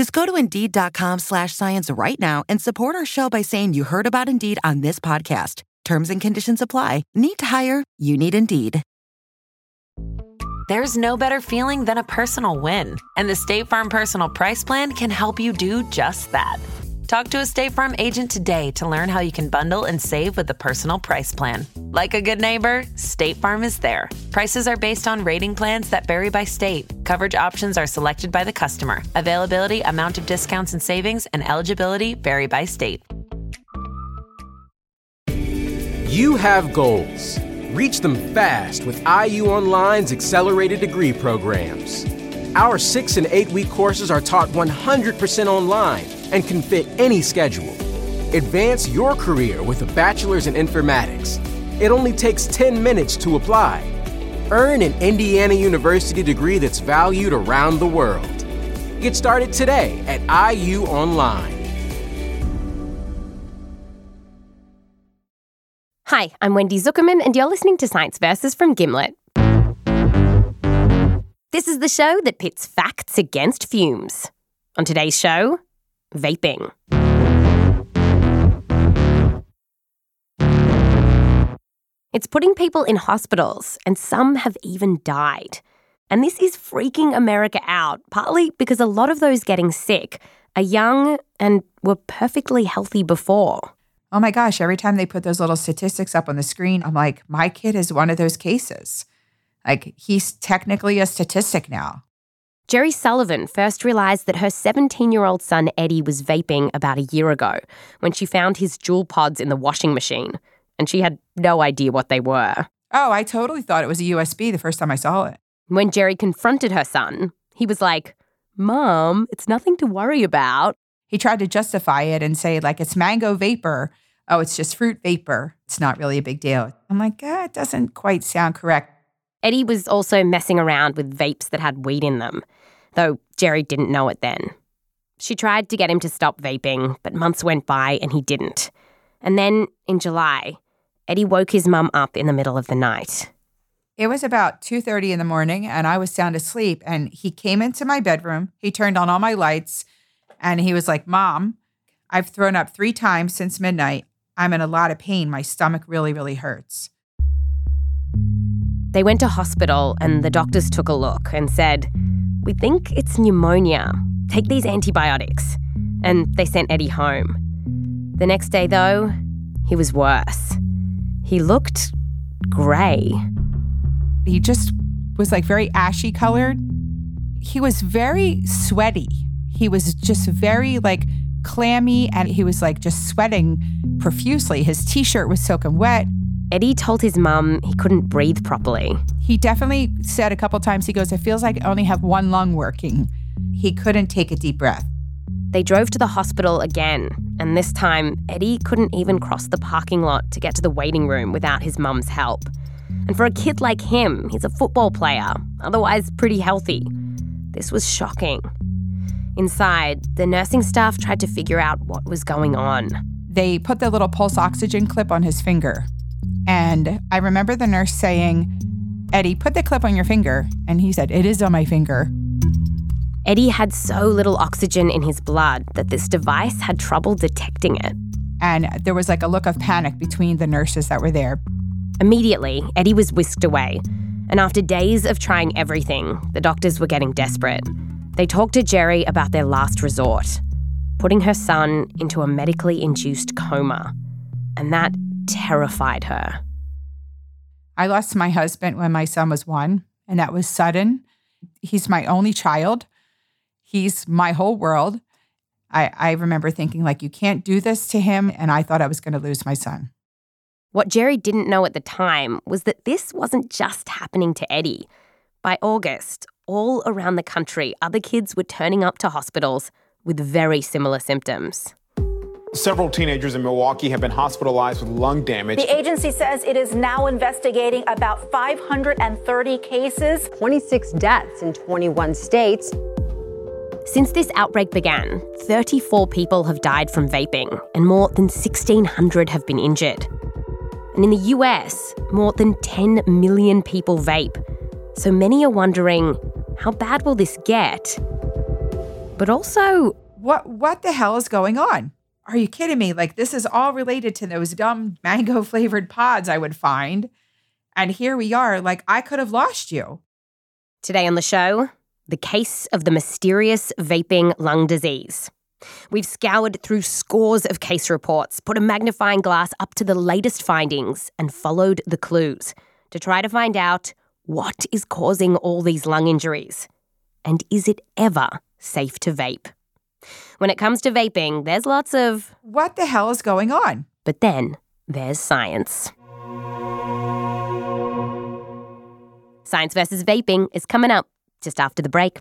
Just go to Indeed.com slash science right now and support our show by saying you heard about Indeed on this podcast. Terms and conditions apply. Need to hire? You need Indeed. There's no better feeling than a personal win. And the State Farm Personal Price Plan can help you do just that. Talk to a State Farm agent today to learn how you can bundle and save with the Personal Price Plan. Like a good neighbor, State Farm is there. Prices are based on rating plans that vary by state. Coverage options are selected by the customer. Availability, amount of discounts and savings, and eligibility vary by state. You have goals. Reach them fast with IU Online's accelerated degree programs. Our six and eight week courses are taught 100% online and can fit any schedule. Advance your career with a bachelor's in informatics. It only takes 10 minutes to apply. Earn an Indiana University degree that's valued around the world. Get started today at IU Online. Hi, I'm Wendy Zukerman, and you're listening to Science Versus from Gimlet. This is the show that pits facts against fumes. On today's show, vaping. It's putting people in hospitals, and some have even died. And this is freaking America out, partly because a lot of those getting sick are young and were perfectly healthy before. Oh my gosh, every time they put those little statistics up on the screen, I'm like, my kid is one of those cases. Like he's technically a statistic now. Geri Sullivan first realised that her 17 year old son Eddie was vaping about a year ago when she found his Juul pods in the washing machine, and she had no idea what they were. Oh, I totally thought it was a USB the first time I saw it. When Geri confronted her son, he was like, Mom, it's nothing to worry about. He tried to justify it and say, like, it's mango vapor. Oh, it's just fruit vapor. It's not really a big deal. I'm like, ah, it doesn't quite sound correct. Eddie was also messing around with vapes that had weed in them, though Geri didn't know it then. She tried to get him to stop vaping, but months went by and he didn't. And then, in July, Eddie woke his mum up in the middle of the night. It was about 2:30 in the morning and I was sound asleep and he came into my bedroom. He turned on all my lights and he was like, "Mom, I've thrown up 3 times since midnight. I'm in a lot of pain. My stomach really really hurts." They went to hospital and the doctors took a look and said, We think it's pneumonia. Take these antibiotics. And they sent Eddie home. The next day, though, he was worse. He looked grey. He just was like very ashy colored. He was very sweaty. He was just very like clammy and he was like just sweating profusely. His t shirt was soaking wet. Eddie told his mum he couldn't breathe properly. He definitely said a couple times, he goes, It feels like I only have one lung working. He couldn't take a deep breath. They drove to the hospital again, and this time, Eddie couldn't even cross the parking lot to get to the waiting room without his mum's help. And for a kid like him, he's a football player, otherwise pretty healthy. This was shocking. Inside, the nursing staff tried to figure out what was going on. They put the little pulse oxygen clip on his finger. And I remember the nurse saying, Eddie, put the clip on your finger. And he said, It is on my finger. Eddie had so little oxygen in his blood that this device had trouble detecting it. And there was like a look of panic between the nurses that were there. Immediately, Eddie was whisked away. And after days of trying everything, the doctors were getting desperate. They talked to Geri about their last resort putting her son into a medically induced coma. And that terrified her. I lost my husband when my son was one, and that was sudden. He's my only child. He's my whole world. I, I remember thinking, like, you can't do this to him. And I thought I was going to lose my son. What Geri didn't know at the time was that this wasn't just happening to Eddie. By August, all around the country, other kids were turning up to hospitals with very similar symptoms. Several teenagers in Milwaukee have been hospitalized with lung damage. The agency says it is now investigating about 530 cases, 26 deaths in 21 states. Since this outbreak began, 34 people have died from vaping, and more than 1,600 have been injured. And in the US, more than 10 million people vape. So many are wondering how bad will this get? But also, what what the hell is going on? Are you kidding me? Like this is all related to those dumb mango flavored pods I would find. And here we are, like I could have lost you. Today on the show, the case of the mysterious vaping lung disease. We've scoured through scores of case reports, put a magnifying glass up to the latest findings, and followed the clues to try to find out what is causing all these lung injuries? And is it ever safe to vape? When it comes to vaping, there's lots of what the hell is going on? But then there's science. Science versus vaping is coming up just after the break.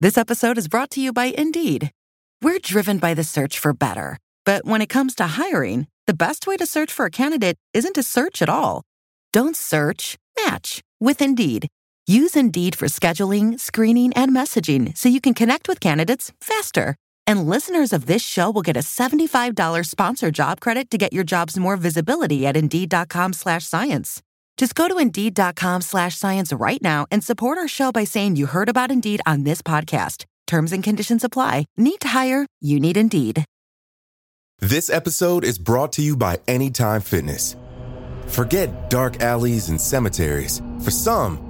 This episode is brought to you by Indeed. We're driven by the search for better. But when it comes to hiring, the best way to search for a candidate isn't to search at all. Don't search, match with Indeed. Use Indeed for scheduling, screening, and messaging so you can connect with candidates faster. And listeners of this show will get a $75 sponsor job credit to get your jobs more visibility at Indeed.com slash science. Just go to Indeed.com slash science right now and support our show by saying you heard about Indeed on this podcast. Terms and conditions apply. Need to hire? You need Indeed. This episode is brought to you by Anytime Fitness. Forget dark alleys and cemeteries. For some,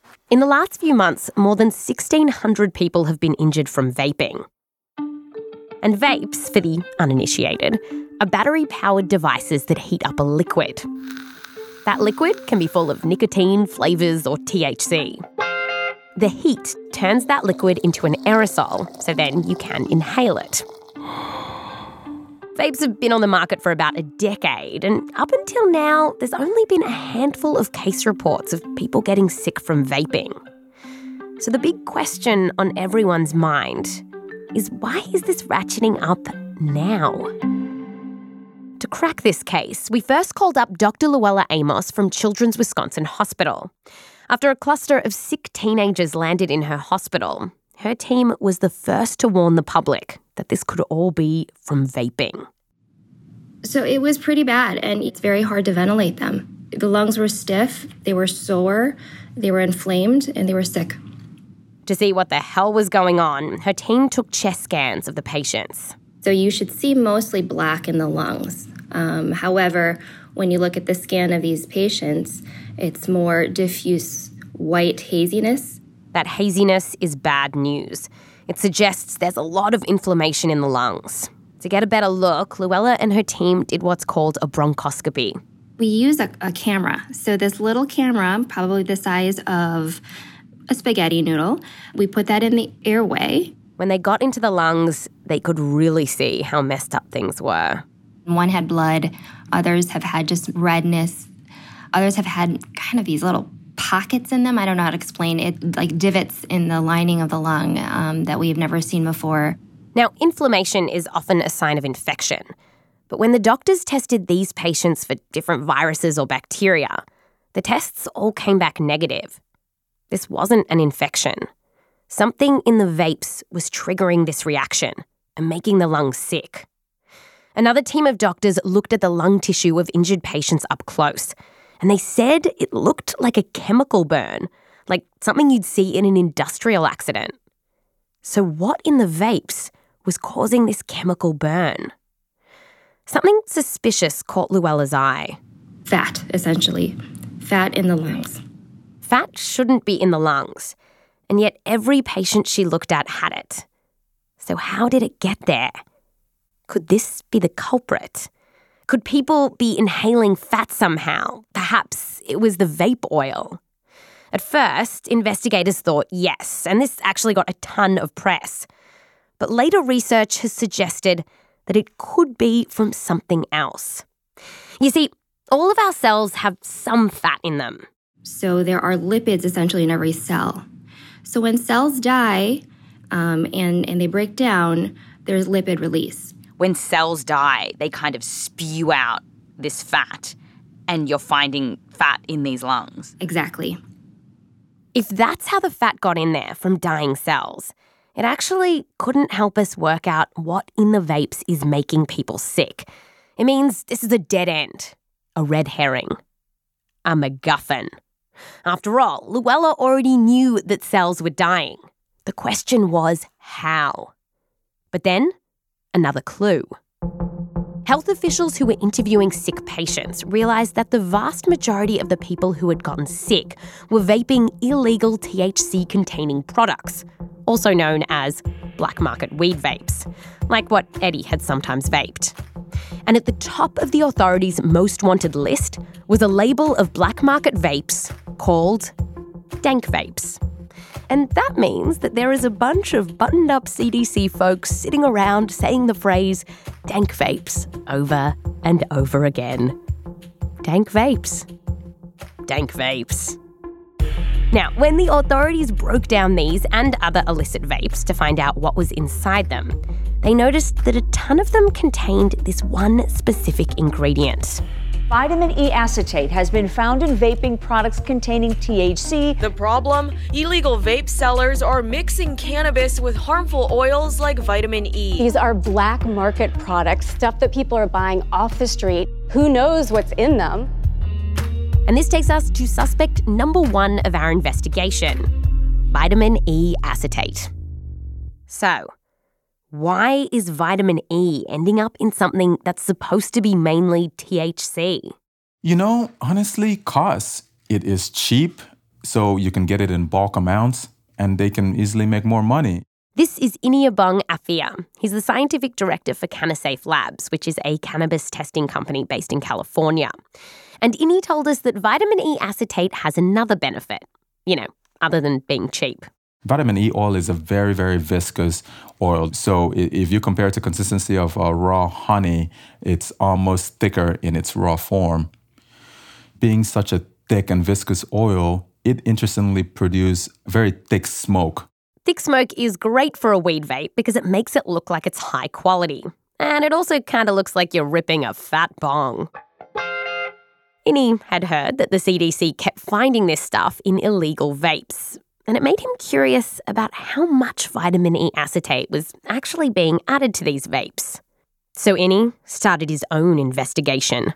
In the last few months, more than 1,600 people have been injured from vaping. And vapes, for the uninitiated, are battery powered devices that heat up a liquid. That liquid can be full of nicotine, flavours, or THC. The heat turns that liquid into an aerosol, so then you can inhale it. Vapes have been on the market for about a decade, and up until now, there's only been a handful of case reports of people getting sick from vaping. So the big question on everyone's mind is why is this ratcheting up now? To crack this case, we first called up Dr. Louella Amos from Children's Wisconsin Hospital. After a cluster of sick teenagers landed in her hospital, her team was the first to warn the public that this could all be from vaping. So it was pretty bad, and it's very hard to ventilate them. The lungs were stiff, they were sore, they were inflamed, and they were sick. To see what the hell was going on, her team took chest scans of the patients. So you should see mostly black in the lungs. Um, however, when you look at the scan of these patients, it's more diffuse white haziness. That haziness is bad news. It suggests there's a lot of inflammation in the lungs. To get a better look, Louella and her team did what's called a bronchoscopy. We use a, a camera. So, this little camera, probably the size of a spaghetti noodle, we put that in the airway. When they got into the lungs, they could really see how messed up things were. One had blood, others have had just redness, others have had kind of these little pockets in them. I don't know how to explain it, like divots in the lining of the lung um, that we've never seen before. Now, inflammation is often a sign of infection. But when the doctors tested these patients for different viruses or bacteria, the tests all came back negative. This wasn't an infection. Something in the vapes was triggering this reaction and making the lungs sick. Another team of doctors looked at the lung tissue of injured patients up close, and they said it looked like a chemical burn, like something you'd see in an industrial accident. So, what in the vapes was causing this chemical burn? Something suspicious caught Louella's eye. Fat, essentially. Fat in the lungs. Fat shouldn't be in the lungs, and yet every patient she looked at had it. So, how did it get there? Could this be the culprit? Could people be inhaling fat somehow? Perhaps it was the vape oil. At first, investigators thought yes, and this actually got a ton of press. But later research has suggested that it could be from something else. You see, all of our cells have some fat in them. So there are lipids essentially in every cell. So when cells die um, and, and they break down, there's lipid release. When cells die, they kind of spew out this fat, and you're finding fat in these lungs. Exactly. If that's how the fat got in there from dying cells, it actually couldn't help us work out what in the vapes is making people sick. It means this is a dead end, a red herring, a MacGuffin. After all, Louella already knew that cells were dying. The question was how. But then, another clue. Health officials who were interviewing sick patients realised that the vast majority of the people who had gotten sick were vaping illegal THC containing products, also known as black market weed vapes, like what Eddie had sometimes vaped. And at the top of the authorities' most wanted list was a label of black market vapes called Dank Vapes. And that means that there is a bunch of buttoned up CDC folks sitting around saying the phrase dank vapes over and over again. Dank vapes. Dank vapes. Now, when the authorities broke down these and other illicit vapes to find out what was inside them, they noticed that a ton of them contained this one specific ingredient Vitamin E acetate has been found in vaping products containing THC. The problem? Illegal vape sellers are mixing cannabis with harmful oils like vitamin E. These are black market products, stuff that people are buying off the street. Who knows what's in them? And this takes us to suspect number one of our investigation vitamin E acetate. So, why is vitamin E ending up in something that's supposed to be mainly THC? You know, honestly, cost. It is cheap, so you can get it in bulk amounts, and they can easily make more money. This is Iniobong Afia. He's the scientific director for CannaSafe Labs, which is a cannabis testing company based in California. And Ini told us that vitamin E acetate has another benefit, you know, other than being cheap. Vitamin E oil is a very, very viscous oil. So if you compare it to consistency of uh, raw honey, it's almost thicker in its raw form. Being such a thick and viscous oil, it interestingly produces very thick smoke. Thick smoke is great for a weed vape because it makes it look like it's high quality. And it also kind of looks like you're ripping a fat bong. Ini had heard that the CDC kept finding this stuff in illegal vapes, and it made him curious about how much vitamin E acetate was actually being added to these vapes. So Ini started his own investigation,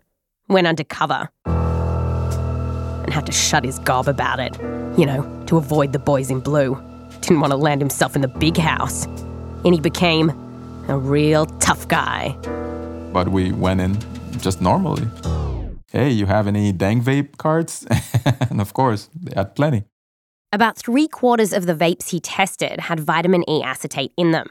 went undercover, and had to shut his gob about it, you know, to avoid the boys in blue. Didn't want to land himself in the big house. And he became a real tough guy. But we went in just normally. Hey, you have any dank vape cards? and of course, they had plenty. About three quarters of the vapes he tested had vitamin E acetate in them,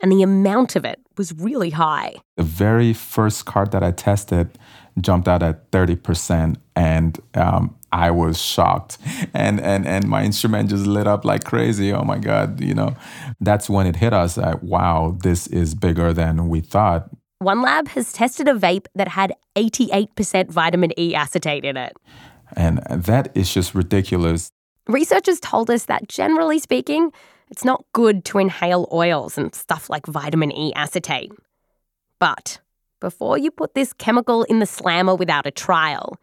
and the amount of it was really high. The very first card that I tested jumped out at 30%, and um, I was shocked. And, and, and my instrument just lit up like crazy. Oh my God, you know, that's when it hit us that, wow, this is bigger than we thought. One lab has tested a vape that had 88% vitamin E acetate in it. And that is just ridiculous. Researchers told us that generally speaking, it's not good to inhale oils and stuff like vitamin E acetate. But before you put this chemical in the slammer without a trial,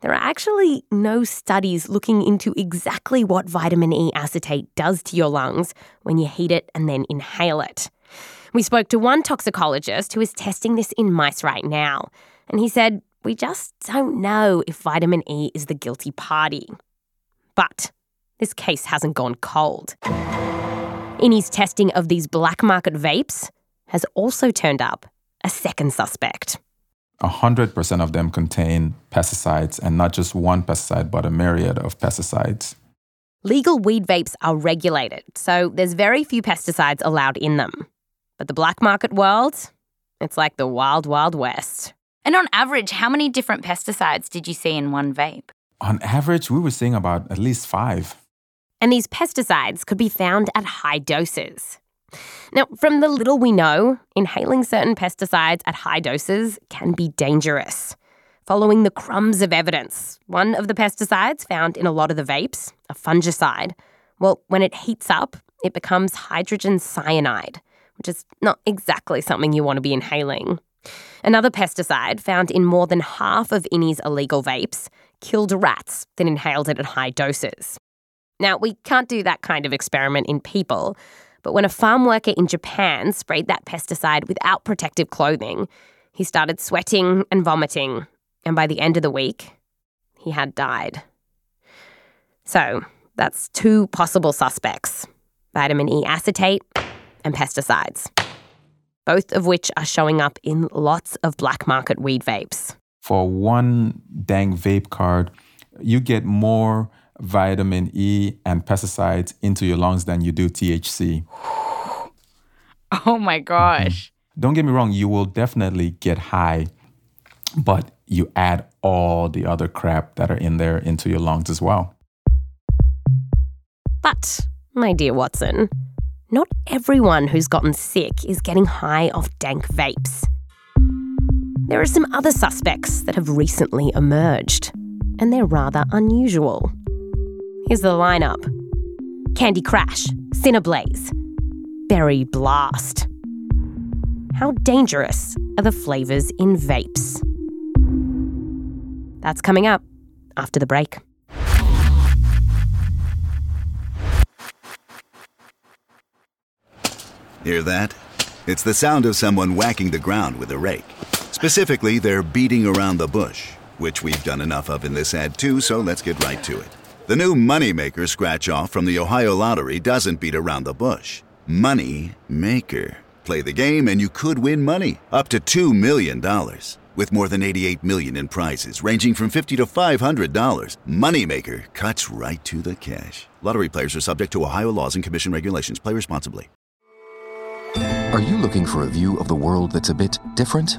there are actually no studies looking into exactly what vitamin E acetate does to your lungs when you heat it and then inhale it. We spoke to one toxicologist who is testing this in mice right now, and he said, We just don't know if vitamin E is the guilty party. But this case hasn't gone cold. Ini's testing of these black market vapes, has also turned up a second suspect. 100% of them contain pesticides, and not just one pesticide, but a myriad of pesticides. Legal weed vapes are regulated, so there's very few pesticides allowed in them. But the black market world, it's like the wild, wild west. And on average, how many different pesticides did you see in one vape? On average, we were seeing about at least five. And these pesticides could be found at high doses. Now, from the little we know, inhaling certain pesticides at high doses can be dangerous. Following the crumbs of evidence, one of the pesticides found in a lot of the vapes, a fungicide, well, when it heats up, it becomes hydrogen cyanide, which is not exactly something you want to be inhaling. Another pesticide found in more than half of Ini's illegal vapes killed rats that inhaled it at high doses. Now, we can't do that kind of experiment in people, but when a farm worker in Japan sprayed that pesticide without protective clothing, he started sweating and vomiting, and by the end of the week, he had died. So, that's two possible suspects vitamin E acetate and pesticides, both of which are showing up in lots of black market weed vapes. For one dank vape card, you get more vitamin E and pesticides into your lungs than you do THC. Oh my gosh. Mm-hmm. Don't get me wrong, you will definitely get high, but you add all the other crap that are in there into your lungs as well. But, my dear Watson, not everyone who's gotten sick is getting high off dank vapes. There are some other suspects that have recently emerged, and they're rather unusual. Here's the lineup Candy Crash, Cineblaze, Berry Blast. How dangerous are the flavours in vapes? That's coming up after the break. Hear that? It's the sound of someone whacking the ground with a rake. Specifically, they're beating around the bush, which we've done enough of in this ad too, so let's get right to it. The new Moneymaker scratch off from the Ohio Lottery doesn't beat around the bush. Money Maker. Play the game and you could win money up to $2 million. With more than 88 million in prizes ranging from 50 to $500, Moneymaker cuts right to the cash. Lottery players are subject to Ohio laws and commission regulations. Play responsibly. Are you looking for a view of the world that's a bit different?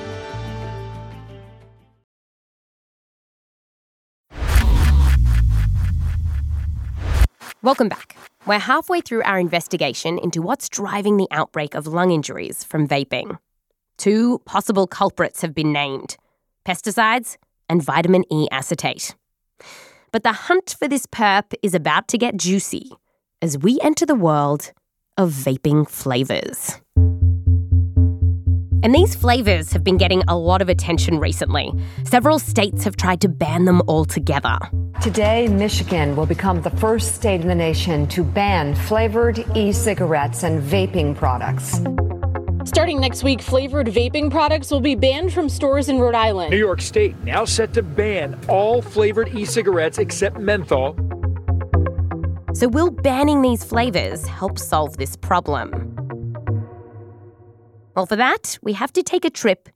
Welcome back. We're halfway through our investigation into what's driving the outbreak of lung injuries from vaping. Two possible culprits have been named pesticides and vitamin E acetate. But the hunt for this perp is about to get juicy as we enter the world of vaping flavors. And these flavors have been getting a lot of attention recently. Several states have tried to ban them altogether. Today, Michigan will become the first state in the nation to ban flavored e cigarettes and vaping products. Starting next week, flavored vaping products will be banned from stores in Rhode Island. New York State now set to ban all flavored e cigarettes except menthol. So, will banning these flavors help solve this problem? Well, for that, we have to take a trip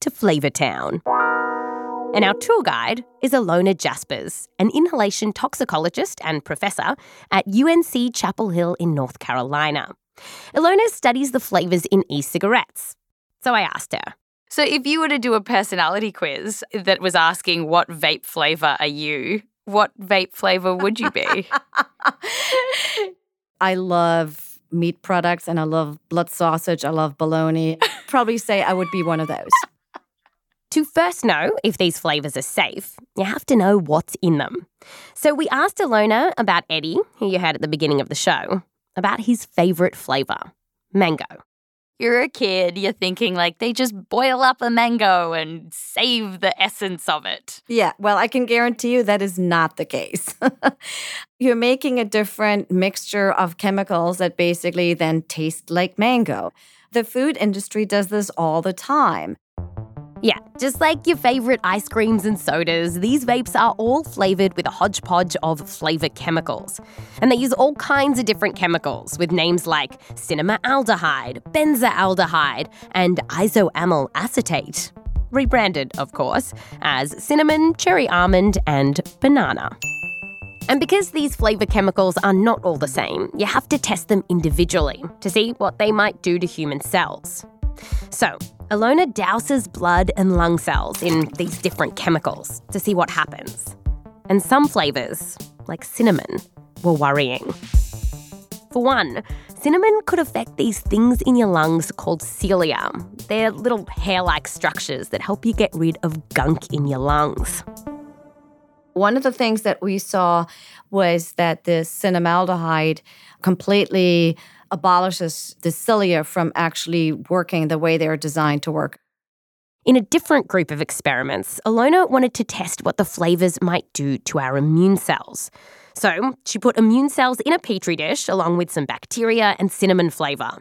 to Flavortown. And our tour guide is Ilona Jaspers, an inhalation toxicologist and professor at UNC Chapel Hill in North Carolina. Ilona studies the flavors in e cigarettes. So I asked her. So, if you were to do a personality quiz that was asking what vape flavor are you, what vape flavor would you be? I love meat products and I love blood sausage. I love bologna. Probably say I would be one of those. To first know if these flavours are safe, you have to know what's in them. So we asked Ilona about Eddie, who you heard at the beginning of the show, about his favourite flavour mango. You're a kid, you're thinking like they just boil up a mango and save the essence of it. Yeah, well, I can guarantee you that is not the case. you're making a different mixture of chemicals that basically then taste like mango. The food industry does this all the time. Yeah, just like your favourite ice creams and sodas, these vapes are all flavoured with a hodgepodge of flavour chemicals. And they use all kinds of different chemicals with names like cinnamaldehyde, benzaldehyde, and isoamyl acetate. Rebranded, of course, as cinnamon, cherry almond, and banana. And because these flavour chemicals are not all the same, you have to test them individually to see what they might do to human cells. So, Ilona douses blood and lung cells in these different chemicals to see what happens. And some flavours, like cinnamon, were worrying. For one, cinnamon could affect these things in your lungs called cilia. They're little hair like structures that help you get rid of gunk in your lungs. One of the things that we saw was that the cinnamaldehyde completely abolishes the cilia from actually working the way they're designed to work. In a different group of experiments, Ilona wanted to test what the flavours might do to our immune cells. So she put immune cells in a petri dish along with some bacteria and cinnamon flavour.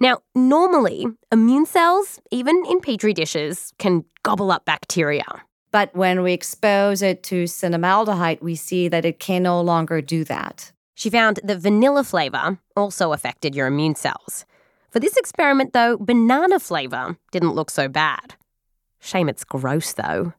Now, normally, immune cells, even in petri dishes, can gobble up bacteria. But when we expose it to cinnamaldehyde, we see that it can no longer do that. She found that vanilla flavour also affected your immune cells. For this experiment, though, banana flavour didn't look so bad. Shame it's gross, though.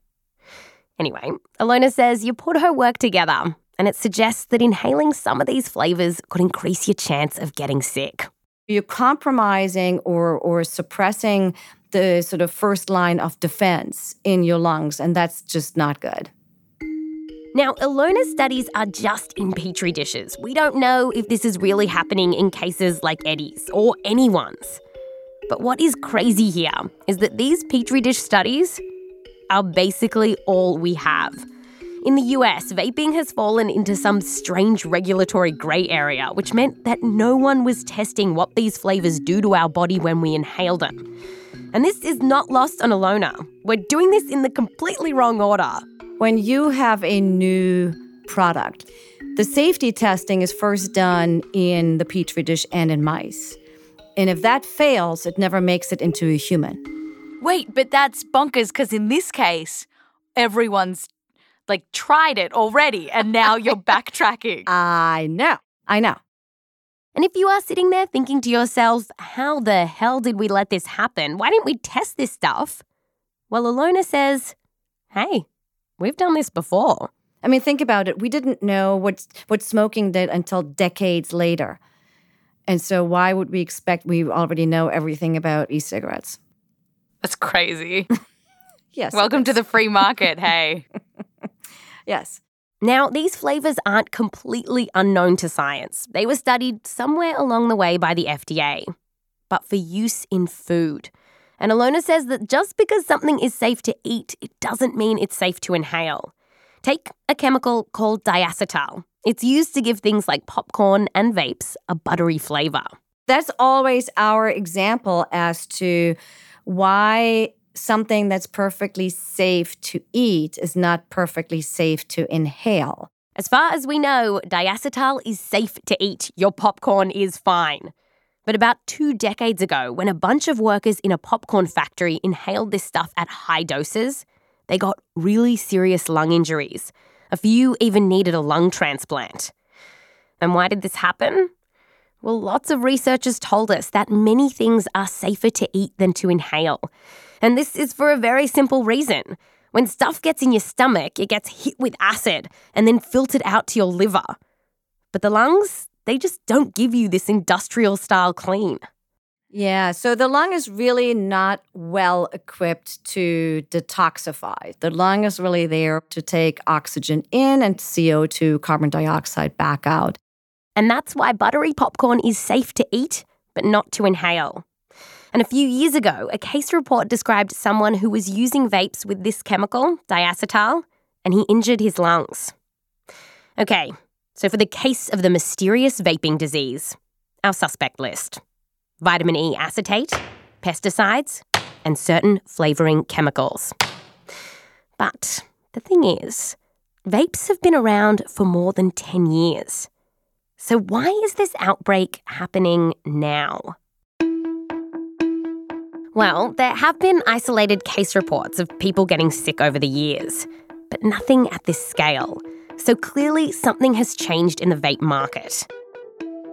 Anyway, Ilona says you put her work together, and it suggests that inhaling some of these flavours could increase your chance of getting sick. You're compromising or, or suppressing the sort of first line of defense in your lungs, and that's just not good. Now, Ilona's studies are just in petri dishes. We don't know if this is really happening in cases like Eddie's or anyone's. But what is crazy here is that these petri dish studies are basically all we have. In the US, vaping has fallen into some strange regulatory grey area, which meant that no one was testing what these flavours do to our body when we inhale them. And this is not lost on Ilona. We're doing this in the completely wrong order. When you have a new product, the safety testing is first done in the petri dish and in mice. And if that fails, it never makes it into a human. Wait, but that's bonkers because in this case, everyone's like tried it already and now you're backtracking. I know. I know. And if you are sitting there thinking to yourself, how the hell did we let this happen? Why didn't we test this stuff? Well, Ilona says, hey, We've done this before. I mean, think about it. We didn't know what what smoking did until decades later. And so why would we expect we already know everything about e-cigarettes? That's crazy. yes. Welcome to the free market, hey. yes. Now, these flavors aren't completely unknown to science. They were studied somewhere along the way by the FDA, but for use in food. And Ilona says that just because something is safe to eat, it doesn't mean it's safe to inhale. Take a chemical called diacetyl. It's used to give things like popcorn and vapes a buttery flavor. That's always our example as to why something that's perfectly safe to eat is not perfectly safe to inhale. As far as we know, diacetyl is safe to eat. Your popcorn is fine. But about two decades ago, when a bunch of workers in a popcorn factory inhaled this stuff at high doses, they got really serious lung injuries. A few even needed a lung transplant. And why did this happen? Well, lots of researchers told us that many things are safer to eat than to inhale. And this is for a very simple reason. When stuff gets in your stomach, it gets hit with acid and then filtered out to your liver. But the lungs, they just don't give you this industrial style clean. Yeah, so the lung is really not well equipped to detoxify. The lung is really there to take oxygen in and CO2, carbon dioxide, back out. And that's why buttery popcorn is safe to eat, but not to inhale. And a few years ago, a case report described someone who was using vapes with this chemical, diacetyl, and he injured his lungs. Okay, so, for the case of the mysterious vaping disease, our suspect list vitamin E acetate, pesticides, and certain flavouring chemicals. But the thing is, vapes have been around for more than 10 years. So, why is this outbreak happening now? Well, there have been isolated case reports of people getting sick over the years, but nothing at this scale. So clearly, something has changed in the vape market.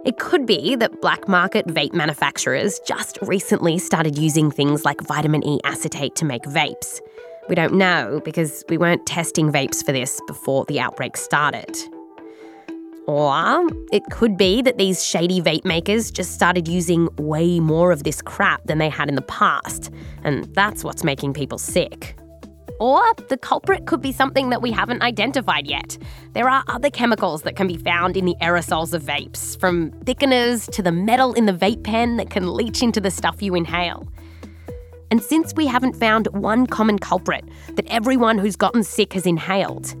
It could be that black market vape manufacturers just recently started using things like vitamin E acetate to make vapes. We don't know because we weren't testing vapes for this before the outbreak started. Or it could be that these shady vape makers just started using way more of this crap than they had in the past, and that's what's making people sick. Or the culprit could be something that we haven't identified yet. There are other chemicals that can be found in the aerosols of vapes, from thickeners to the metal in the vape pen that can leach into the stuff you inhale. And since we haven't found one common culprit that everyone who's gotten sick has inhaled,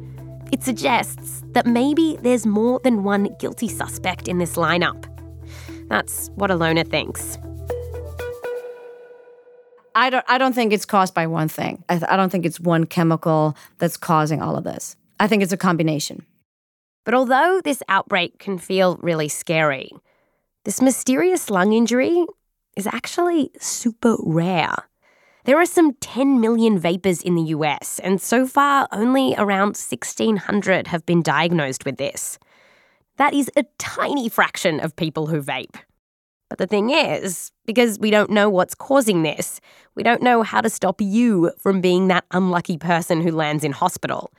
it suggests that maybe there's more than one guilty suspect in this lineup. That's what Ilona thinks. I don't. I don't think it's caused by one thing. I, I don't think it's one chemical that's causing all of this. I think it's a combination. But although this outbreak can feel really scary, this mysterious lung injury is actually super rare. There are some 10 million vapers in the US, and so far only around 1,600 have been diagnosed with this. That is a tiny fraction of people who vape. But the thing is, because we don't know what's causing this, we don't know how to stop you from being that unlucky person who lands in hospital.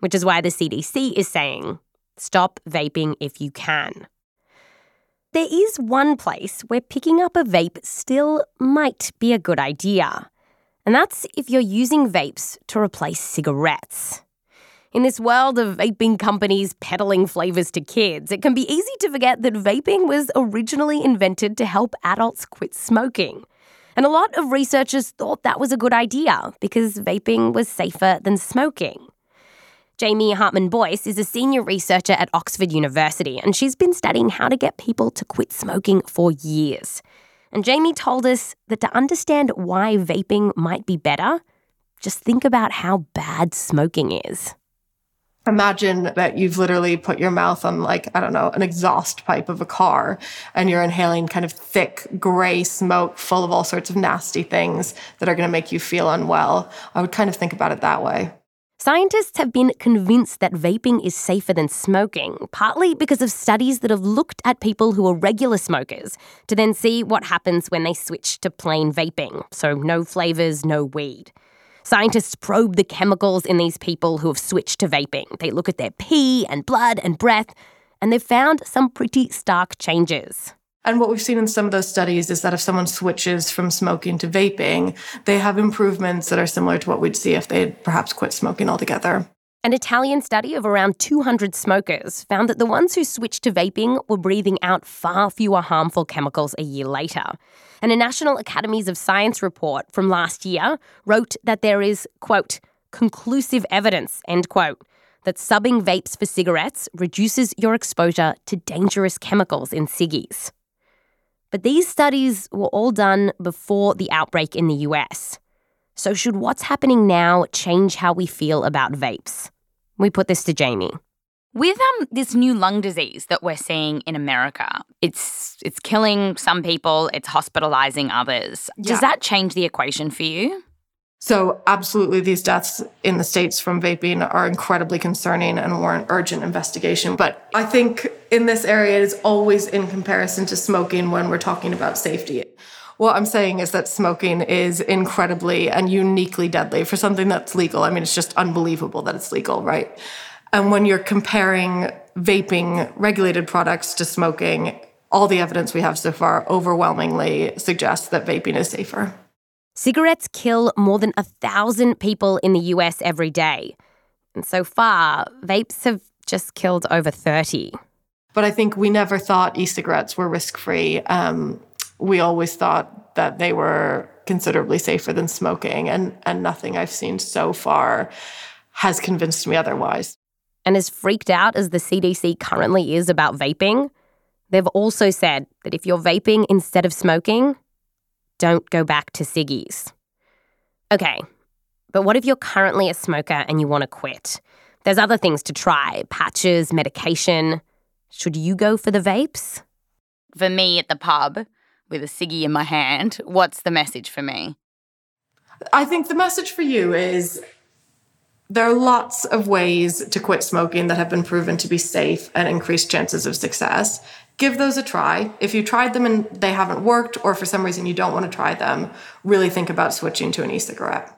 Which is why the CDC is saying stop vaping if you can. There is one place where picking up a vape still might be a good idea, and that's if you're using vapes to replace cigarettes. In this world of vaping companies peddling flavors to kids, it can be easy to forget that vaping was originally invented to help adults quit smoking. And a lot of researchers thought that was a good idea because vaping was safer than smoking. Jamie Hartmann-Boyce is a senior researcher at Oxford University, and she's been studying how to get people to quit smoking for years. And Jamie told us that to understand why vaping might be better, just think about how bad smoking is. Imagine that you've literally put your mouth on, like, I don't know, an exhaust pipe of a car, and you're inhaling kind of thick gray smoke full of all sorts of nasty things that are going to make you feel unwell. I would kind of think about it that way. Scientists have been convinced that vaping is safer than smoking, partly because of studies that have looked at people who are regular smokers to then see what happens when they switch to plain vaping, so no flavours, no weed. Scientists probe the chemicals in these people who have switched to vaping. They look at their pee and blood and breath, and they've found some pretty stark changes. And what we've seen in some of those studies is that if someone switches from smoking to vaping, they have improvements that are similar to what we'd see if they had perhaps quit smoking altogether. An Italian study of around 200 smokers found that the ones who switched to vaping were breathing out far fewer harmful chemicals a year later. And a National Academies of Science report from last year wrote that there is, quote, conclusive evidence, end quote, that subbing vapes for cigarettes reduces your exposure to dangerous chemicals in ciggies. But these studies were all done before the outbreak in the US. So, should what's happening now change how we feel about vapes? We put this to Jamie. With um this new lung disease that we're seeing in America, it's it's killing some people, it's hospitalizing others. Yeah. Does that change the equation for you? So, absolutely, these deaths in the States from vaping are incredibly concerning and warrant urgent investigation. But I think in this area, it is always in comparison to smoking when we're talking about safety. What I'm saying is that smoking is incredibly and uniquely deadly for something that's legal. I mean, it's just unbelievable that it's legal, right? And when you're comparing vaping regulated products to smoking, all the evidence we have so far overwhelmingly suggests that vaping is safer. Cigarettes kill more than a thousand people in the US every day. And so far, vapes have just killed over 30. But I think we never thought e cigarettes were risk free. Um, we always thought that they were considerably safer than smoking, and, and nothing I've seen so far has convinced me otherwise. And as freaked out as the CDC currently is about vaping, they've also said that if you're vaping instead of smoking, don't go back to ciggies. Okay, but what if you're currently a smoker and you want to quit? There's other things to try patches, medication. Should you go for the vapes? For me at the pub with a ciggy in my hand, what's the message for me? I think the message for you is there are lots of ways to quit smoking that have been proven to be safe and increase chances of success. Give those a try. If you tried them and they haven't worked, or for some reason you don't want to try them, really think about switching to an e cigarette.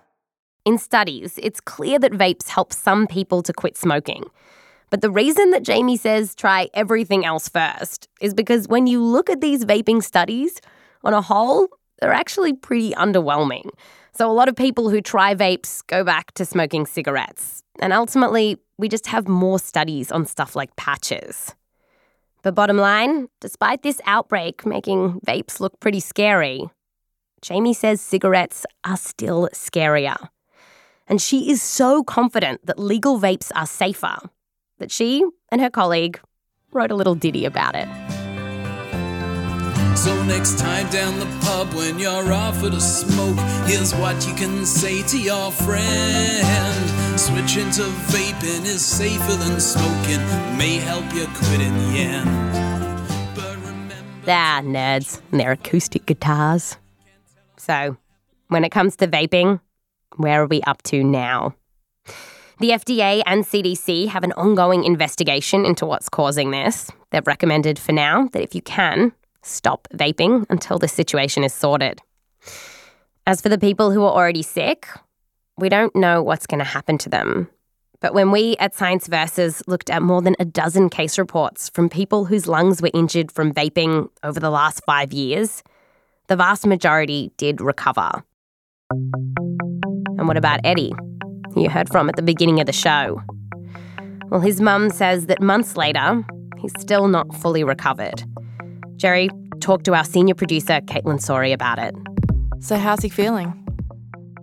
In studies, it's clear that vapes help some people to quit smoking. But the reason that Jamie says try everything else first is because when you look at these vaping studies, on a whole, they're actually pretty underwhelming. So a lot of people who try vapes go back to smoking cigarettes. And ultimately, we just have more studies on stuff like patches. But bottom line, despite this outbreak making vapes look pretty scary, Jamie says cigarettes are still scarier. And she is so confident that legal vapes are safer that she and her colleague wrote a little ditty about it. So next time down the pub when you're offered a smoke, here's what you can say to your friend. Switching to vaping is safer than smoking, may help you quit in the end. Ah, nerds and their acoustic guitars. So, when it comes to vaping, where are we up to now? The FDA and CDC have an ongoing investigation into what's causing this. They've recommended for now that if you can, stop vaping until the situation is sorted. As for the people who are already sick, we don't know what's going to happen to them. But when we at Science Versus looked at more than a dozen case reports from people whose lungs were injured from vaping over the last five years, the vast majority did recover. And what about Eddie, you heard from at the beginning of the show? Well, his mum says that months later, he's still not fully recovered. Geri talked to our senior producer, Kaitlyn Sawrey, about it. So, how's he feeling?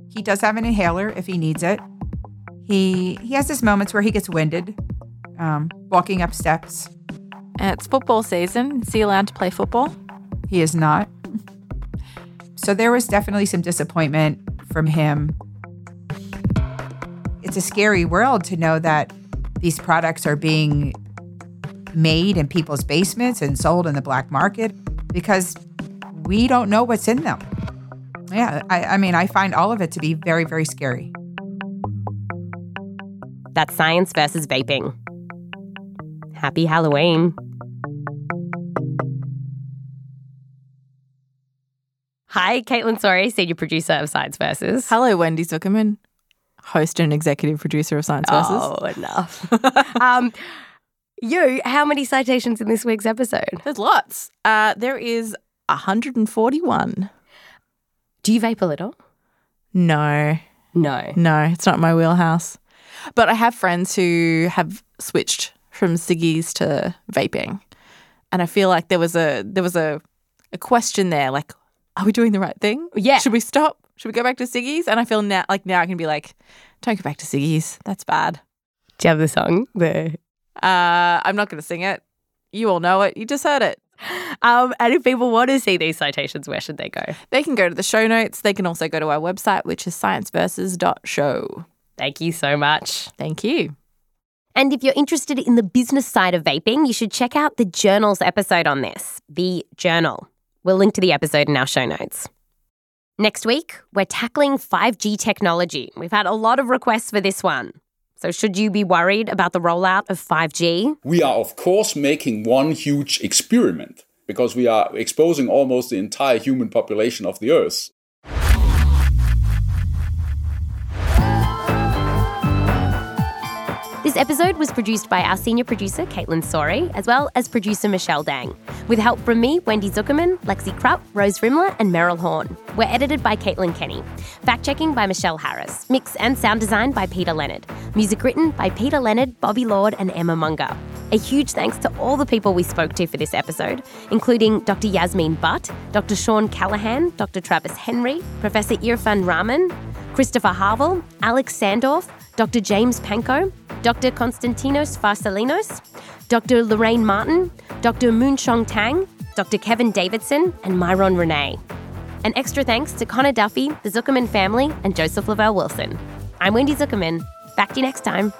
He does have an inhaler if he needs it. He he has his moments where he gets winded, um, walking up steps. And it's football season. Is he allowed to play football? He is not. So there was definitely some disappointment from him. It's a scary world to know that these products are being made in people's basements and sold in the black market because we don't know what's in them. Yeah, I, I mean, I find all of it to be very, very scary. That's science versus vaping. Happy Halloween. Hi, Kaitlyn Sawrey, senior producer of Science Versus. Hello, Wendy Zukerman, host and executive producer of Science Versus. Oh, enough. um, you, how many citations in this week's episode? There's lots. Uh, there is 141. Do you vape a little? No. No. No, it's not my wheelhouse. But I have friends who have switched from ciggies to vaping. And I feel like there was a there was a, a question there, like, are we doing the right thing? Yeah. Should we stop? Should we go back to ciggies? And I feel now like now I can be like, don't go back to ciggies. That's bad. Do you have the song? The uh, I'm not going to sing it. You all know it. You just heard it. Um, and if people want to see these citations, where should they go? They can go to the show notes. They can also go to our website, which is scienceversus.show. Thank you so much. Thank you. And if you're interested in the business side of vaping, you should check out the Journal's episode on this, The Journal. We'll link to the episode in our show notes. Next week, we're tackling 5G technology. We've had a lot of requests for this one. So, should you be worried about the rollout of 5G? We are, of course, making one huge experiment because we are exposing almost the entire human population of the Earth. This episode was produced by our senior producer, Kaitlyn Sawrey, as well as producer Michelle Dang, with help from me, Wendy Zukerman, Lexi Krupp, Rose Rimler, and Meryl Horn. We're edited by Caitlin Kenney. Fact checking by Michelle Harris. Mix and sound design by Peter Leonard. Music written by Peter Leonard, Bobby Lord, and Emma Munger. A huge thanks to all the people we spoke to for this episode, including Dr. Yasmeen Butt, Dr. Sean Callahan, Dr. Travis Henry, Professor Irfan Rahman, Christopher Harvel, Alex Sandorf, Dr. James Pankow, Dr. Konstantinos Farsalinos, Dr. Lorraine Martin, Dr. Moon-Shong Tang, Dr. Kevin Davidson, and Myron Ronay. An extra thanks to Conor Duffy, the Zukerman family, and Joseph Lavelle Wilson. I'm Wendy Zukerman. Back to you next time.